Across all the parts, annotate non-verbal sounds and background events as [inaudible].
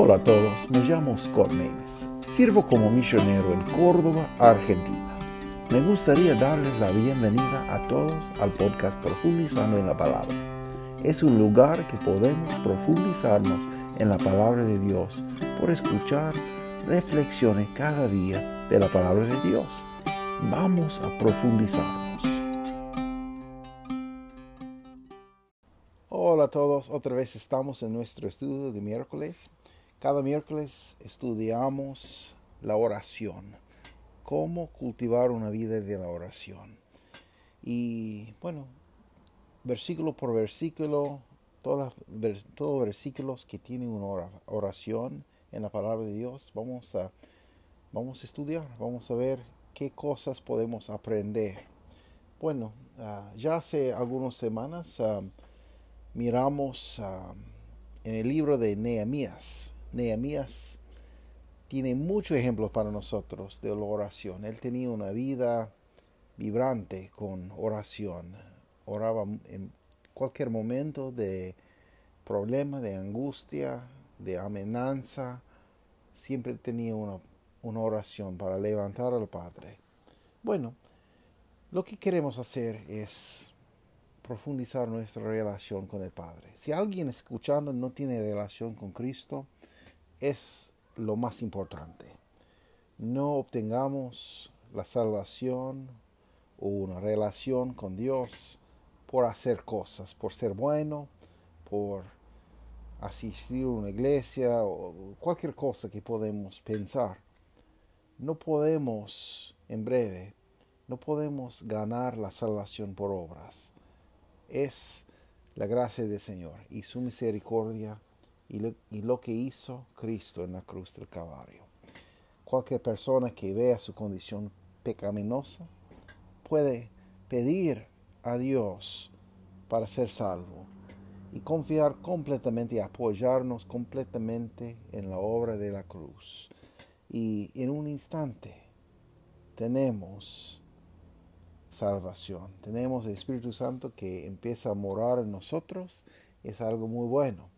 Hola a todos, me llamo Scott Maines. Sirvo como misionero en Córdoba, Argentina. Me gustaría darles la bienvenida a todos al podcast Profundizando en la Palabra. Es un lugar que podemos profundizarnos en la palabra de Dios por escuchar reflexiones cada día de la palabra de Dios. Vamos a profundizarnos. Hola a todos, otra vez estamos en nuestro estudio de miércoles cada miércoles estudiamos la oración, cómo cultivar una vida de la oración. Y bueno, versículo por versículo, todos los versículos que tienen una oración en la palabra de Dios, vamos a, vamos a estudiar, vamos a ver qué cosas podemos aprender. Bueno, ah, ya hace algunas semanas ah, miramos ah, en el libro de Nehemías, Nehemías tiene muchos ejemplos para nosotros de la oración. Él tenía una vida vibrante con oración. Oraba en cualquier momento de problema, de angustia, de amenaza. Siempre tenía una, una oración para levantar al Padre. Bueno, lo que queremos hacer es profundizar nuestra relación con el Padre. Si alguien escuchando no tiene relación con Cristo, es lo más importante. No obtengamos la salvación o una relación con Dios por hacer cosas, por ser bueno, por asistir a una iglesia o cualquier cosa que podemos pensar. No podemos, en breve, no podemos ganar la salvación por obras. Es la gracia del Señor y su misericordia y lo, que hizo Cristo en la cruz del Calvario. Cualquier persona que vea su condición pecaminosa puede pedir a Dios para ser salvo y confiar completamente y apoyarnos completamente en la obra de la cruz. Y en un instante tenemos salvación, tenemos el Espíritu Santo que empieza a morar en nosotros, es algo muy bueno.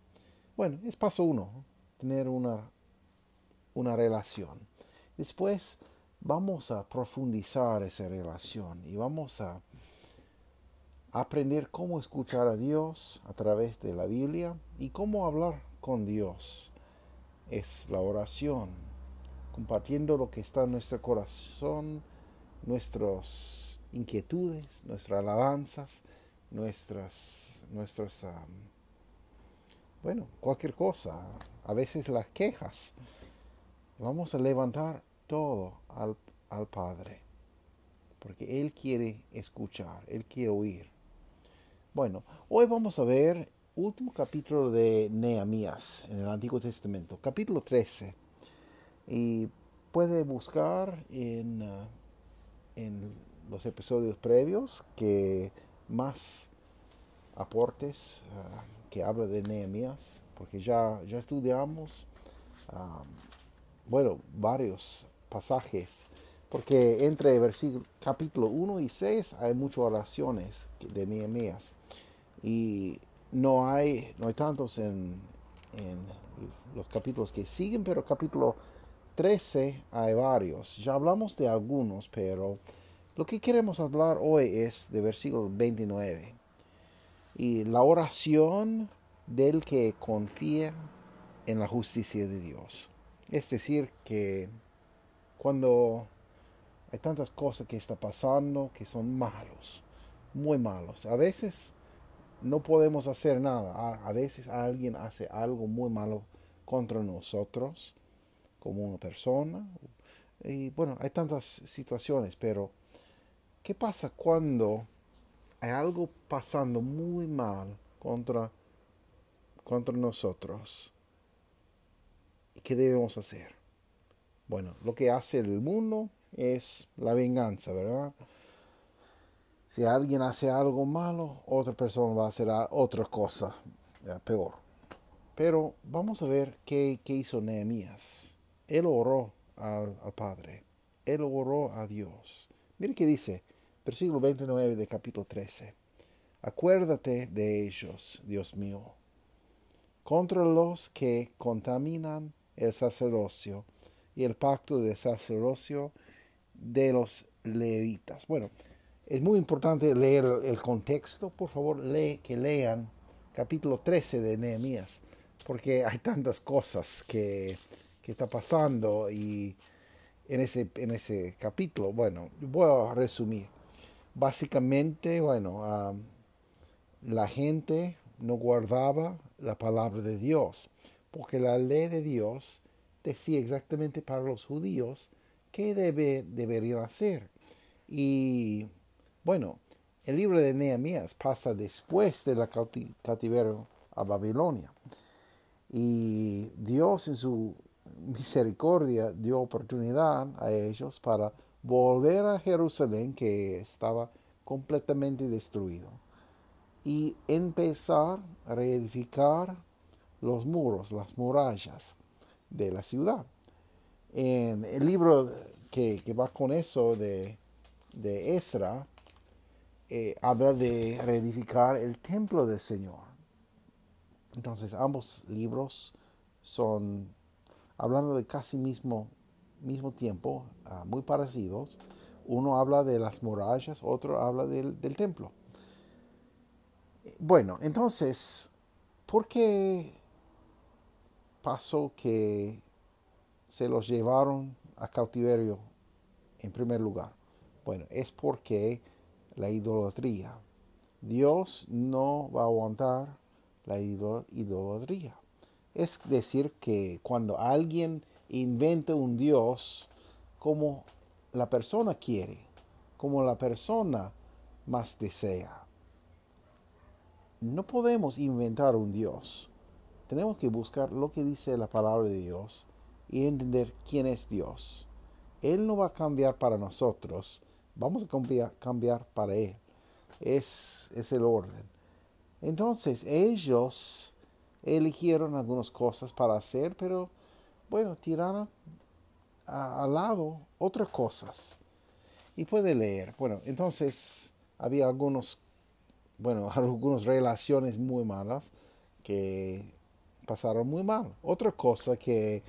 Bueno, es paso uno, tener una, una relación. Después vamos a profundizar esa relación y vamos a aprender cómo escuchar a Dios a través de la Biblia y cómo hablar con Dios. Es la oración, compartiendo lo que está en nuestro corazón, nuestras inquietudes, nuestras alabanzas, nuestras, nuestras bueno, cualquier cosa, a veces las quejas. Vamos a levantar todo al, al Padre, porque Él quiere escuchar, Él quiere oír. Bueno, hoy vamos a ver último capítulo de Nehemías en el Antiguo Testamento, capítulo 13. Y puede buscar en, uh, en los episodios previos que más aportes uh, que habla de Nehemías, porque ya, ya estudiamos, bueno, varios pasajes, porque entre versículo, capítulo 1 y 6 hay muchas oraciones de Nehemías, y no hay, no hay tantos en, en los capítulos que siguen, pero capítulo 13 hay varios. Ya hablamos de algunos, pero lo que queremos hablar hoy es de versículo 29 y la oración del que confía en la justicia de Dios. Es decir, que cuando hay tantas cosas que está pasando que son malos, muy malos, a veces no podemos hacer nada. A veces alguien hace algo muy malo contra nosotros, como una persona. Y bueno, hay tantas situaciones, pero ¿qué pasa cuando hay algo pasando muy mal contra, contra nosotros. ¿Y qué debemos hacer? Bueno, lo que hace el mundo es la venganza, ¿verdad? Si alguien hace algo malo, otra persona va a hacer otra cosa peor. Pero vamos a ver qué, hizo Nehemías. Él oró al, al Padre. Él oró a Dios. Mire qué dice versículo 29 de capítulo 13. Acuérdate de ellos, Dios mío, contra los que contaminan el sacerdocio y el pacto de sacerdocio de los levitas. Bueno, es muy importante leer el contexto. Por favor, que lean capítulo 13 de Nehemías, porque hay tantas cosas que, que está pasando y en ese, en ese capítulo, bueno, voy a resumir. Básicamente, bueno, la gente no guardaba la palabra de Dios, porque la ley de Dios decía exactamente para los judíos qué debe, deberían hacer. Y bueno, el libro de Nehemías pasa después de la cautiverio a Babilonia. Y Dios en su misericordia dio oportunidad a ellos para volver a Jerusalén que estaba completamente destruido y empezar a reedificar los muros, las murallas de la ciudad. En el libro que, va con eso de, de Esra, eh, habla de reedificar el templo del Señor. Entonces ambos libros son hablando de casi mismo, mismo tiempo, ah, muy parecidos. Uno habla de las murallas, otro habla del, templo. Bueno, entonces, ¿por qué pasó que se los llevaron a cautiverio en primer lugar? Bueno, es porque la idolatría. Dios no va a aguantar la idolatría. Es decir, que cuando alguien inventa un Dios como la persona quiere, como la persona más desea. No podemos inventar un Dios. Tenemos que buscar lo que dice la palabra de Dios y entender quién es Dios. Él no va a cambiar para nosotros, vamos a cambiar, cambiar para Él. Es, es el orden. Entonces ellos eligieron algunas cosas para hacer, pero bueno, tiraron al lado otras cosas. Y puede leer. Bueno, entonces había algunos, bueno, [laughs] algunas relaciones muy malas que pasaron muy mal. Otra cosa que,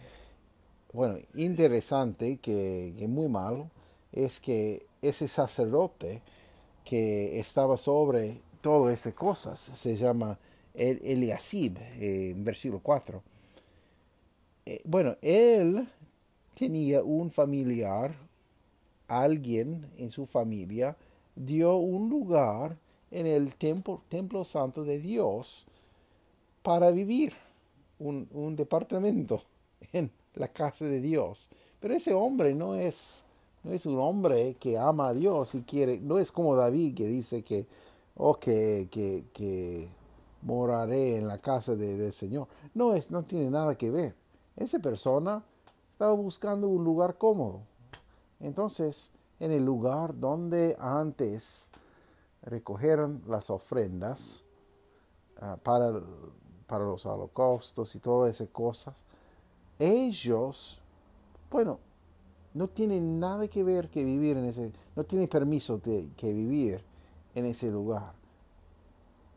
bueno, interesante, que, muy malo, es que ese sacerdote que estaba sobre todas esas cosas se llama el, Eliasib, eh, en versículo 4. Eh, bueno, él tenía un familiar, alguien en su familia dio un lugar en el templo, templo santo de Dios para vivir, un, un departamento [laughs] en la casa de Dios. Pero ese hombre no es, no es un hombre que ama a Dios y quiere, no es como David que dice que, oh, que, que, que moraré en la casa del Señor. No, es, no tiene nada que ver. Esa persona estaba buscando un lugar cómodo. Entonces, en el lugar donde antes recogieron las ofrendas ah, para, para los holocaustos y todas esas cosas, ellos, bueno, no tienen nada que ver que vivir en ese, no tienen permiso de que vivir en ese lugar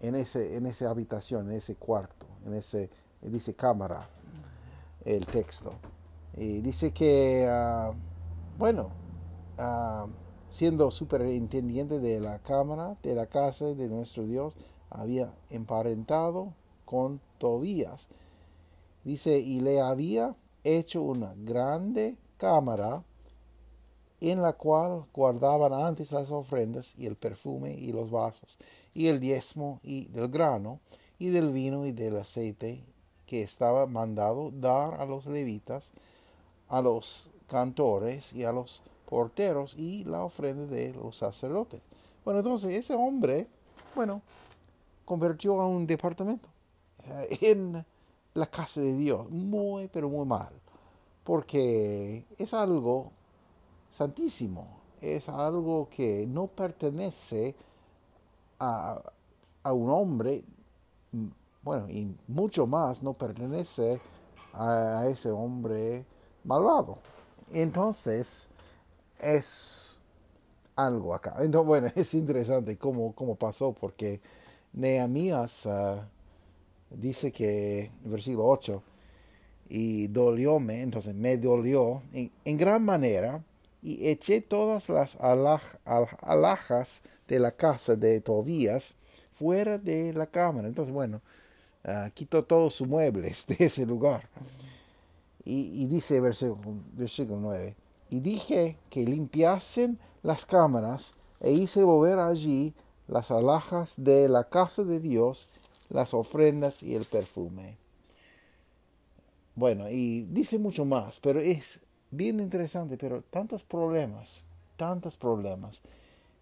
en, ese, en esa habitación, en ese cuarto, en ese, dice cámara, el texto. Dice que, ah, bueno, uh, siendo superintendiente de la cámara, de la casa de nuestro Dios, había emparentado con Tobías. Dice, y le había hecho una grande cámara en la cual guardaban antes las ofrendas y el perfume y los vasos y el diezmo y del grano y del vino y del aceite que estaba mandado dar a los levitas, a los cantores y a los porteros y la ofrenda de los sacerdotes. Bueno, entonces ese hombre, bueno, convirtió a un departamento eh, en la casa de Dios, muy, pero muy mal, porque es algo santísimo, es algo que no pertenece a, un hombre, bueno, y mucho más no pertenece a, ese hombre malvado. Entonces, es algo acá. Entonces, bueno, [laughs] es interesante cómo, cómo pasó, porque Nehemías, ah, dice que, versículo 8, y dolióme, entonces me dolió en, gran manera, y eché todas las alhajas de la casa de Tobías fuera de la cámara. Entonces, bueno, uh, quitó todos sus muebles de ese lugar. Y, dice versículo, versículo 9, y dije que limpiasen las cámaras e hice volver allí las alhajas de la casa de Dios, las ofrendas y el perfume. Bueno, y dice mucho más, pero es bien interesante, pero tantos problemas, tantos problemas.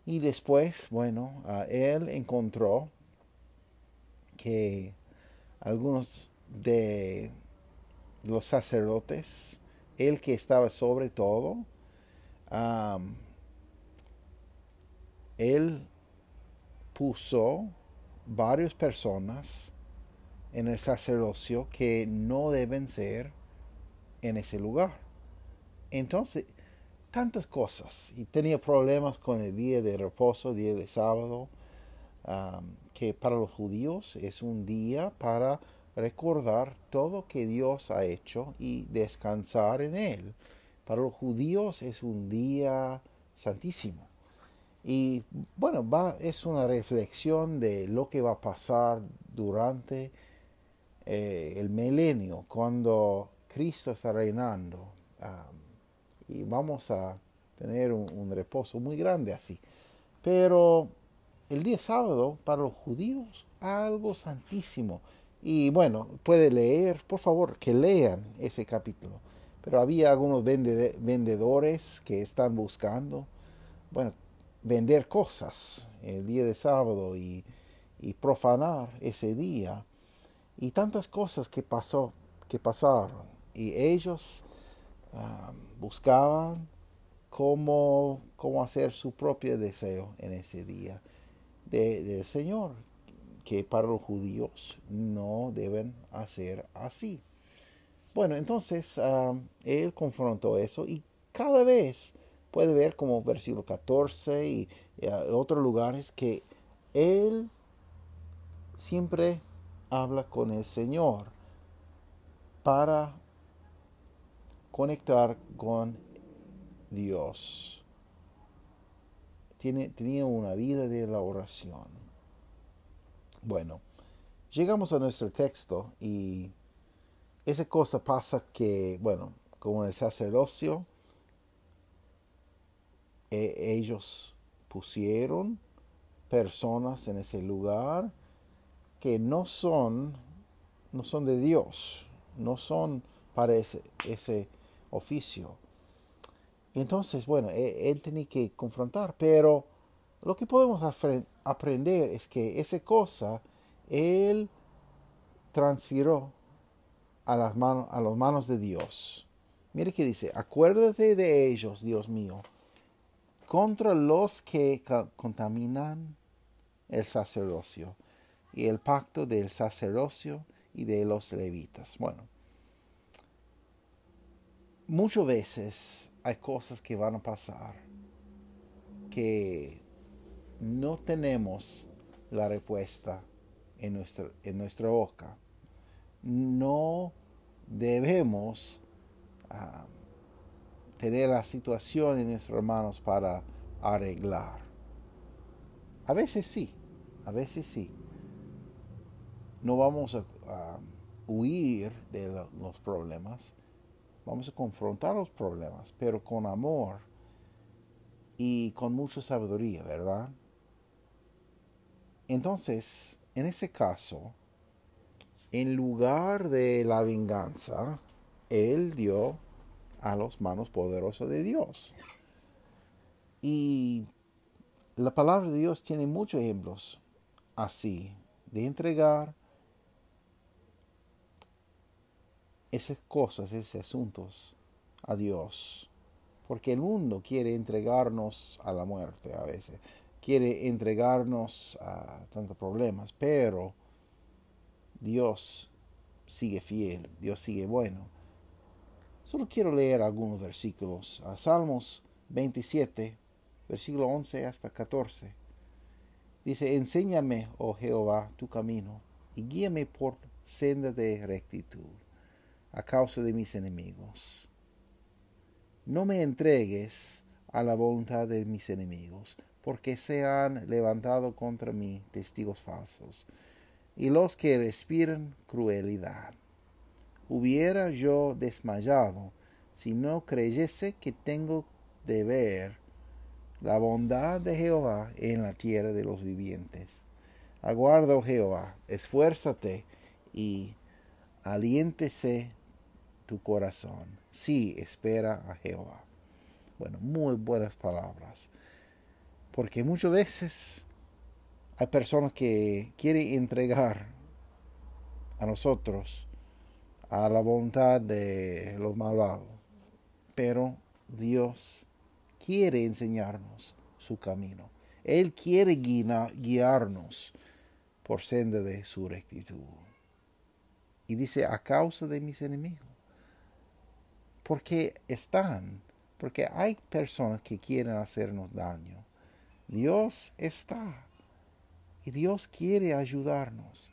Y después, bueno, él encontró que algunos de los sacerdotes, el que estaba sobre todo, él puso varias personas en el sacerdocio que no deben ser en ese lugar. Entonces, tantas cosas. Y tenía problemas con el día de reposo, día de sábado, que para los judíos es un día para recordar todo que Dios ha hecho y descansar en él. Para los judíos es un día santísimo. Y bueno, va, es una reflexión de lo que va a pasar durante eh, el milenio, cuando Cristo está reinando. y vamos a tener un, reposo muy grande así. Pero el día sábado, para los judíos, algo santísimo. Y bueno, puede leer, por favor, que lean ese capítulo. Pero había algunos vendedores que están buscando, bueno, vender cosas el día de sábado y, profanar ese día y tantas cosas que pasó que pasaron y ellos ah, buscaban cómo, cómo, hacer su propio deseo en ese día del Señor que para los judíos no deben hacer así bueno entonces ah, él confrontó eso y cada vez puede ver como versículo 14 y, otros lugares que Él siempre habla con el Señor para conectar con Dios. Tiene, tenía una vida de la oración. Bueno, llegamos a nuestro texto y esa cosa pasa que, bueno, como el sacerdocio, e, ellos pusieron personas en ese lugar que no son, no son de Dios, no son para ese, ese oficio. Entonces, bueno, e, él, tenía que confrontar, pero lo que podemos aprender es que esa cosa él transfirió a las, manos, a las manos de Dios. Mire que dice, acuérdate de ellos, Dios mío, contra los que contaminan el sacerdocio y el pacto del sacerdocio y de los levitas. Bueno, muchas veces hay cosas que van a pasar que no tenemos la respuesta en nuestra, en nuestra boca. No debemos ah, tener la situación en nuestras manos para arreglar. A veces sí, a veces sí. No vamos a, huir de los problemas, vamos a confrontar los problemas, pero con amor y con mucha sabiduría, ¿verdad? Entonces, en ese caso, en lugar de la venganza, Él dio a los manos poderosas de Dios. Y la palabra de Dios tiene muchos ejemplos así, de entregar esas cosas, esos asuntos a Dios. Porque el mundo quiere entregarnos a la muerte a veces, quiere entregarnos a tantos problemas, pero Dios sigue fiel, Dios sigue bueno Solo quiero leer algunos versículos. A Salmos 27, versículo 11 hasta 14. Dice, enséñame, oh Jehová, tu camino, y guíame por senda de rectitud a causa de mis enemigos. No me entregues a la voluntad de mis enemigos, porque se han levantado contra mí testigos falsos, y los que respiran crueldad. Hubiera yo desmayado si no creyese que tengo de ver la bondad de Jehová en la tierra de los vivientes. Aguardo Jehová, esfuérzate y aliéntese tu corazón. Sí, espera a Jehová. Bueno, muy buenas palabras. Porque muchas veces hay personas que quieren entregar a nosotros a la voluntad de los malvados. Pero Dios quiere enseñarnos su camino. Él quiere guiarnos por senda de su rectitud. Y dice, a causa de mis enemigos. Porque están, porque hay personas que quieren hacernos daño. Dios está. Y Dios quiere ayudarnos.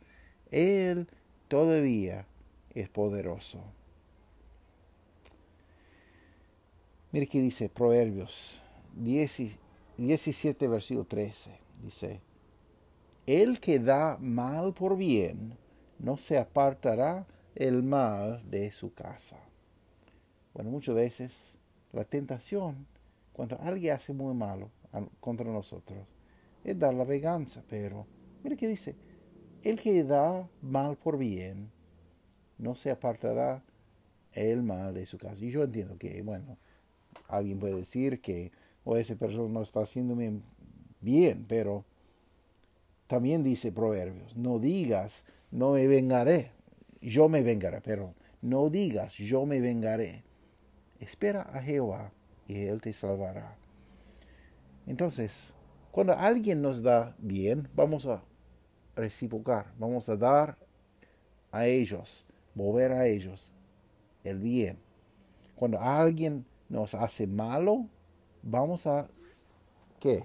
Él todavía es poderoso. Mire que dice Proverbios 17, versículo 13. Dice, El que da mal por bien, no se apartará el mal de su casa. Bueno, muchas veces la tentación, cuando alguien hace muy malo contra nosotros, es dar la venganza, pero mire que dice, el que da mal por bien, no se apartará el mal de su casa. Y yo entiendo que, bueno, alguien puede decir que o esa persona no está haciéndome bien, pero también dice Proverbios, no digas, no me vengaré, yo me vengaré, pero no digas, yo me vengaré. Espera a Jehová y Él te salvará. Entonces, cuando alguien nos da bien, vamos a reciprocar, vamos a dar a ellos mover a ellos el bien. Cuando alguien nos hace malo, vamos a, ¿qué?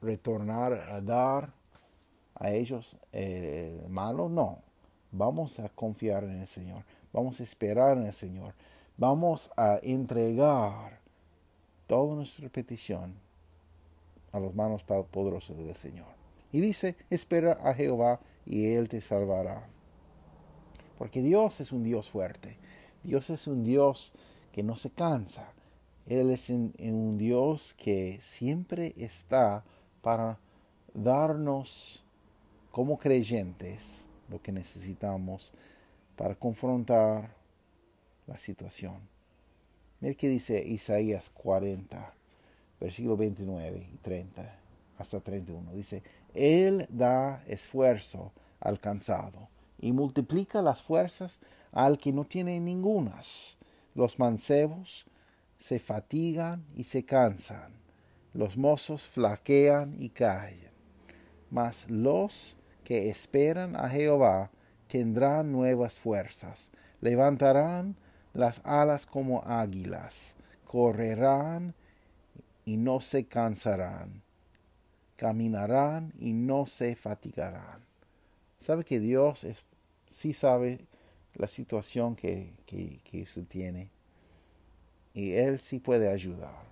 retornar a dar a ellos el malo, no. Vamos a confiar en el Señor. Vamos a esperar en el Señor. Vamos a entregar toda nuestra petición a los manos poderosas del Señor. Y dice, espera a Jehová y Él te salvará. Porque Dios es un Dios fuerte. Dios es un Dios que no se cansa. Él es un, Dios que siempre está para darnos como creyentes lo que necesitamos para confrontar la situación. Mira que dice Isaías 40, versículo 29 y 30 hasta 31. Dice, Él da esfuerzo al cansado y multiplica las fuerzas al que no tiene ningunas. Los mancebos se fatigan y se cansan, los mozos flaquean y caen. Mas los que esperan a Jehová tendrán nuevas fuerzas, levantarán las alas como águilas, correrán y no se cansarán caminarán y no se fatigarán. Sabe que Dios es, sí sabe la situación que, que, usted tiene y Él sí puede ayudar.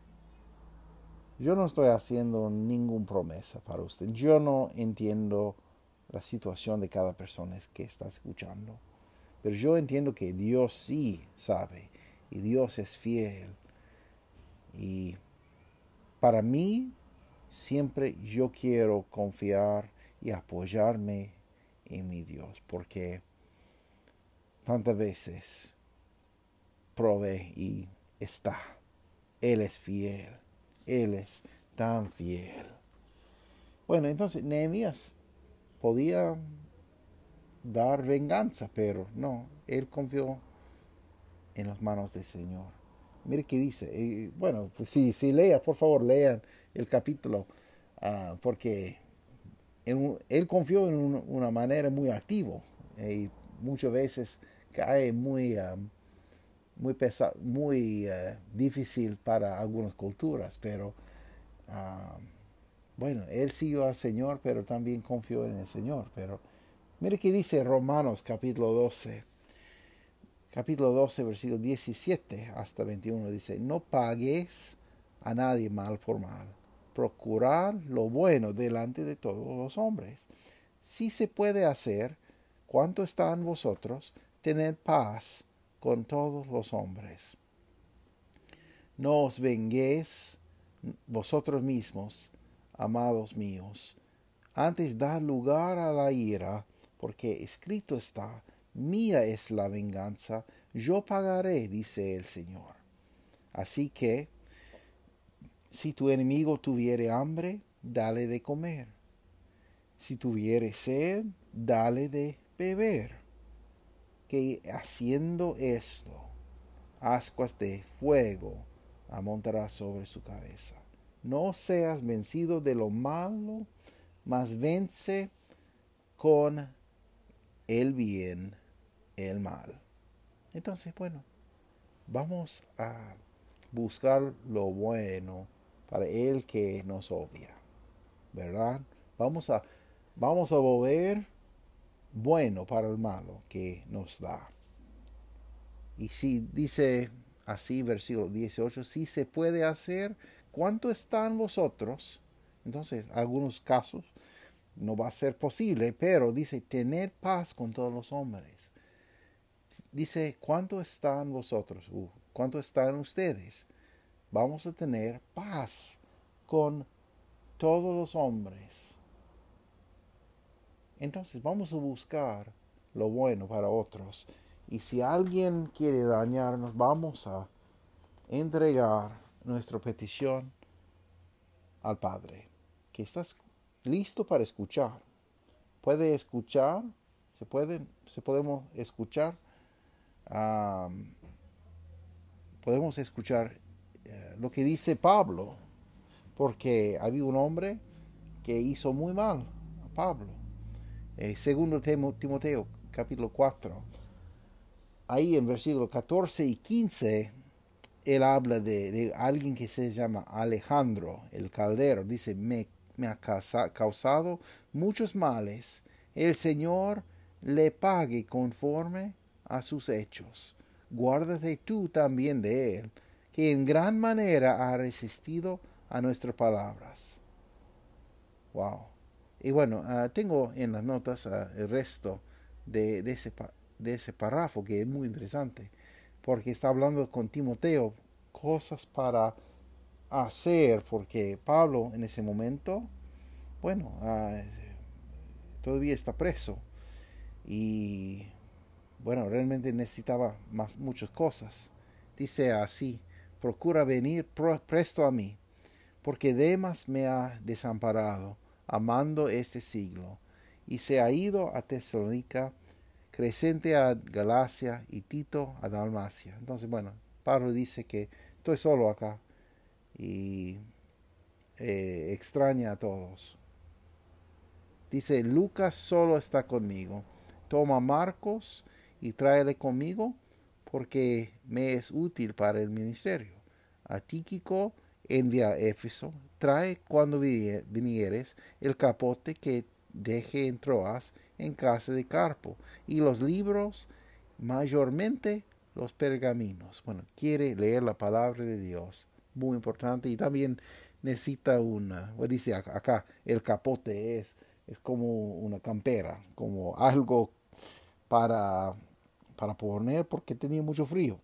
Yo no estoy haciendo ninguna promesa para usted. Yo no entiendo la situación de cada persona que está escuchando. Pero yo entiendo que Dios sí sabe y Dios es fiel. Y para mí siempre yo quiero confiar y apoyarme en mi Dios, porque tantas veces probé y está. Él es fiel. Él es tan fiel. Bueno, entonces Nehemías podía dar venganza, pero no, él confió en las manos del Señor. Mire qué dice. bueno, pues sí, sí, lea, por favor, lean el capítulo, ah, porque él confió en una manera muy activa y muchas veces cae muy, ah, muy, muy ah, difícil para algunas culturas, pero bueno, él siguió al Señor, pero también confió en el Señor. Pero mire que dice Romanos capítulo 12. Capítulo 12, versículo 17 hasta 21 dice, no pagues a nadie mal por mal. Procurad lo bueno delante de todos los hombres. Si se puede hacer, cuanto está en vosotros, tened paz con todos los hombres. No os venguéis vosotros mismos, amados míos. Antes da lugar a la ira, porque escrito está, mía es la venganza, yo pagaré, dice el Señor. Así que, si tu enemigo tuviere hambre, dale de comer. Si tuviere sed, dale de beber. Que haciendo esto, ascuas de fuego amontará sobre su cabeza. No seas vencido de lo malo, mas vence con el bien el mal. Entonces, bueno, vamos a buscar lo bueno para el que nos odia, ¿verdad? Vamos a, vamos a volver bueno para el malo que nos da. Y si dice así, versículo 18, si se puede hacer, ¿cuánto están vosotros? Entonces, algunos casos no va a ser posible, pero dice, tener paz con todos los hombres. Dice, ¿cuánto están vosotros? Uh, ¿Cuánto están ustedes? vamos a tener paz con todos los hombres. Entonces vamos a buscar lo bueno para otros. Y si alguien quiere dañarnos, vamos a entregar nuestra petición al Padre, que estás listo para escuchar. Puede escuchar, se puede, se podemos escuchar, podemos escuchar eh, lo que dice Pablo, porque había un hombre que hizo muy mal a Pablo. Eh, segundo Timoteo, capítulo 4. Ahí en versículos 14 y 15, él habla de, alguien que se llama Alejandro, el caldero. Dice, me, ha causado muchos males. El Señor le pague conforme a sus hechos. Guárdate tú también de él que en gran manera ha resistido a nuestras palabras. Wow. Y bueno, ah, tengo en las notas ah, el resto de, ese, de ese párrafo que es muy interesante, porque está hablando con Timoteo cosas para hacer, porque Pablo en ese momento, bueno, ah, todavía está preso y bueno, realmente necesitaba más muchas cosas. Dice así, procura venir presto a mí, porque Demas me ha desamparado, amando este siglo, y se ha ido a Tesalónica, Crescente a Galacia y Tito a Dalmacia. Entonces, bueno, Pablo dice que estoy solo acá y eh, extraña a todos. Dice, Lucas solo está conmigo. Toma Marcos y tráele conmigo porque me es útil para el ministerio. A Tíquico envía a Éfeso, trae cuando vinieres el capote que deje en Troas en casa de Carpo, y los libros, mayormente los pergaminos. Bueno, quiere leer la palabra de Dios, muy importante, y también necesita una, dice acá, el capote es, es como una campera, como algo para para poner porque tenía mucho frío.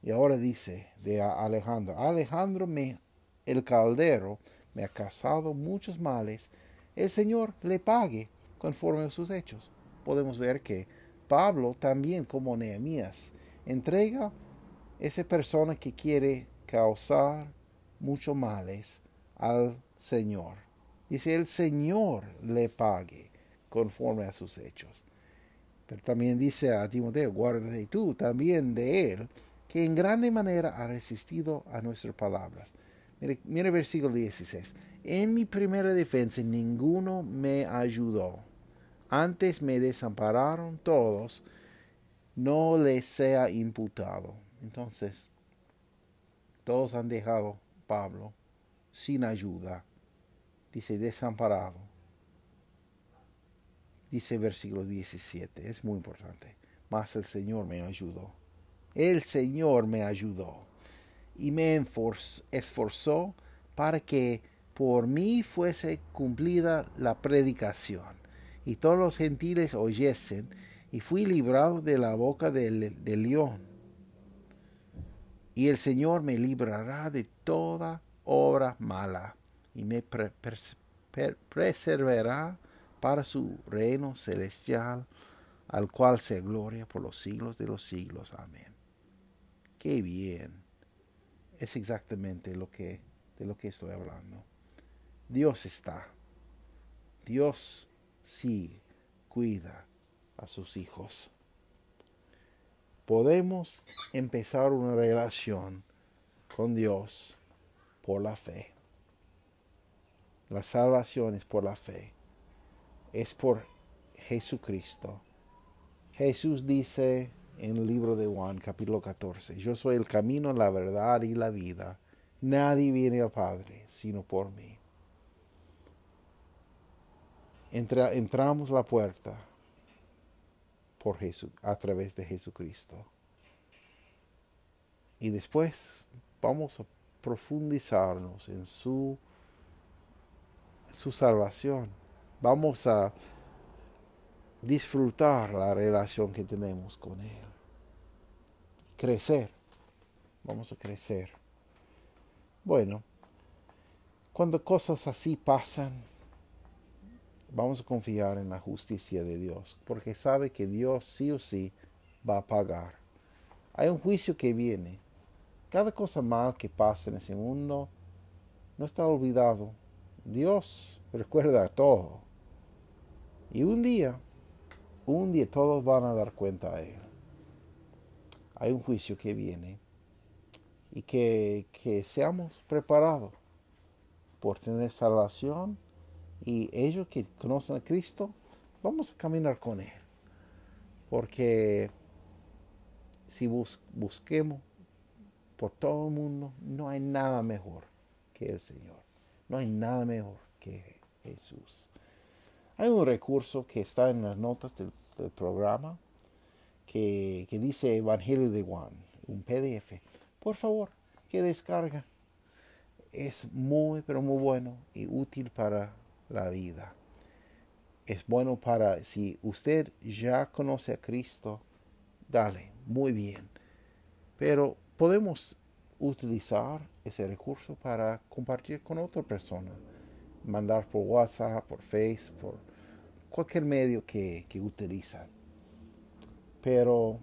Y ahora dice de Alejandro, Alejandro me, el caldero me ha causado muchos males, el Señor le pague conforme a sus hechos. Podemos ver que Pablo también como Nehemías entrega esa persona que quiere causar muchos males al Señor. Dice el Señor le pague conforme a sus hechos. Pero también dice a Timoteo, guárdate tú también de él, que en grande manera ha resistido a nuestras palabras. Mire, mire versículo 16. En mi primera defensa ninguno me ayudó. Antes me desampararon todos, no les sea imputado. Entonces, todos han dejado Pablo sin ayuda. dice desamparado. Dice versículo 17, es muy importante. Mas el Señor me ayudó. El Señor me ayudó y me esforzó para que por mí fuese cumplida la predicación y todos los gentiles oyesen y fui librado de la boca del, león. Y el Señor me librará de toda obra mala y me preservará para su reino celestial, al cual se gloria por los siglos de los siglos. Amén. Qué bien. Es exactamente lo que, de lo que estoy hablando. Dios está. Dios sí cuida a sus hijos. Podemos empezar una relación con Dios por la fe. La salvación es por la fe. Es por Jesucristo. Jesús dice en el libro de Juan capítulo 14, yo soy el camino, la verdad y la vida. Nadie viene al Padre sino por mí. Entra, entramos la puerta por Jesús, a través de Jesucristo. Y después vamos a profundizarnos en su, su salvación. Vamos a disfrutar la relación que tenemos con Él. Crecer. Vamos a crecer. Bueno, cuando cosas así pasan, vamos a confiar en la justicia de Dios, porque sabe que Dios sí o sí va a pagar. Hay un juicio que viene. Cada cosa mal que pasa en ese mundo no está olvidado. Dios recuerda todo. Y un día, un día todos van a dar cuenta a Él. Hay un juicio que viene y que, que seamos preparados por tener salvación y ellos que conocen a Cristo, vamos a caminar con Él. Porque si busquemos por todo el mundo, no hay nada mejor que el Señor. No hay nada mejor que Jesús. Hay un recurso que está en las notas del, programa que, que, dice Evangelio de Juan, un PDF. Por favor, que descarga. Es muy, pero muy bueno y útil para la vida. Es bueno para, si usted ya conoce a Cristo, dale, muy bien. Pero podemos utilizar ese recurso para compartir con otra persona. Mandar por WhatsApp, por Facebook, por cualquier medio que, que utilizan. Pero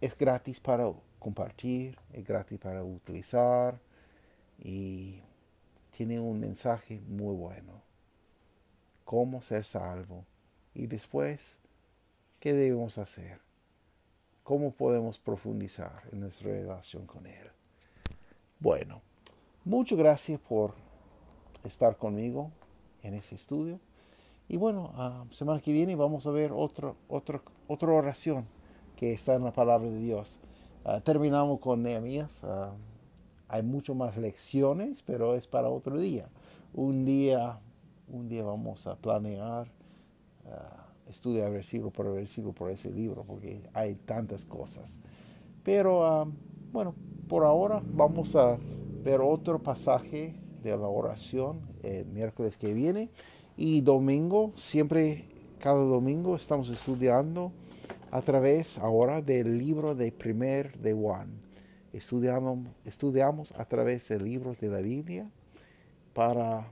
es gratis para compartir, es gratis para utilizar y tiene un mensaje muy bueno cómo ser salvo y después qué debemos hacer, cómo podemos profundizar en nuestra relación con Él. Bueno, muchas gracias por estar conmigo en ese estudio. Y bueno, uh, semana que viene vamos a ver otro, otro, otra oración que está en la palabra de Dios. Ah, terminamos con Nehemías. Ah, hay mucho más lecciones, pero es para otro día. Un día un día vamos a planear uh, estudiar versículo por versículo por ese libro, porque hay tantas cosas. Pero ah, bueno, por ahora vamos a ver otro pasaje de la oración el miércoles que viene. Y domingo, siempre, cada domingo estamos estudiando a través ahora del libro de primer de Juan. Estudiamos, estudiamos a través del libro de la Biblia para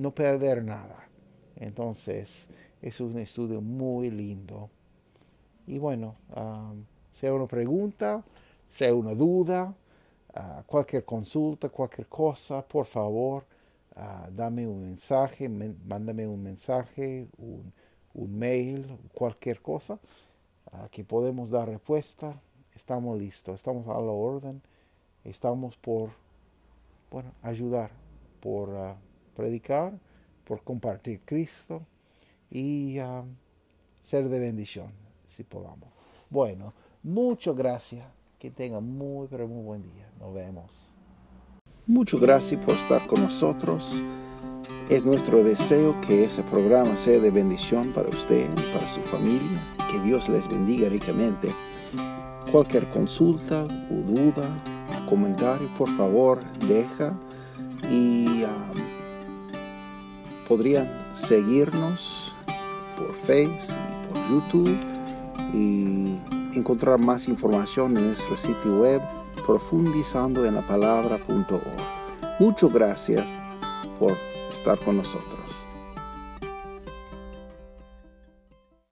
no perder nada. Entonces, es un estudio muy lindo. Y bueno, um, sea una pregunta, sea una duda, uh, cualquier consulta, cualquier cosa, por favor, uh, dame un mensaje, mándame un mensaje, un, mail, cualquier cosa, uh, que podemos dar respuesta. Estamos listos, estamos a la orden, estamos por, bueno, ayudar, por predicar, por compartir Cristo y um, ser de bendición, si podamos. Bueno, muchas gracias. Que tengan muy, pero muy buen día. Nos vemos. Muchas gracias por estar con nosotros. Es nuestro deseo que ese programa sea de bendición para usted para su familia. Que Dios les bendiga ricamente. Cualquier consulta o duda comentario, por favor, deja y um, podrían seguirnos por Facebook y por YouTube y encontrar más información en nuestro sitio web profundizando en la. Muchas gracias por estar con nosotros.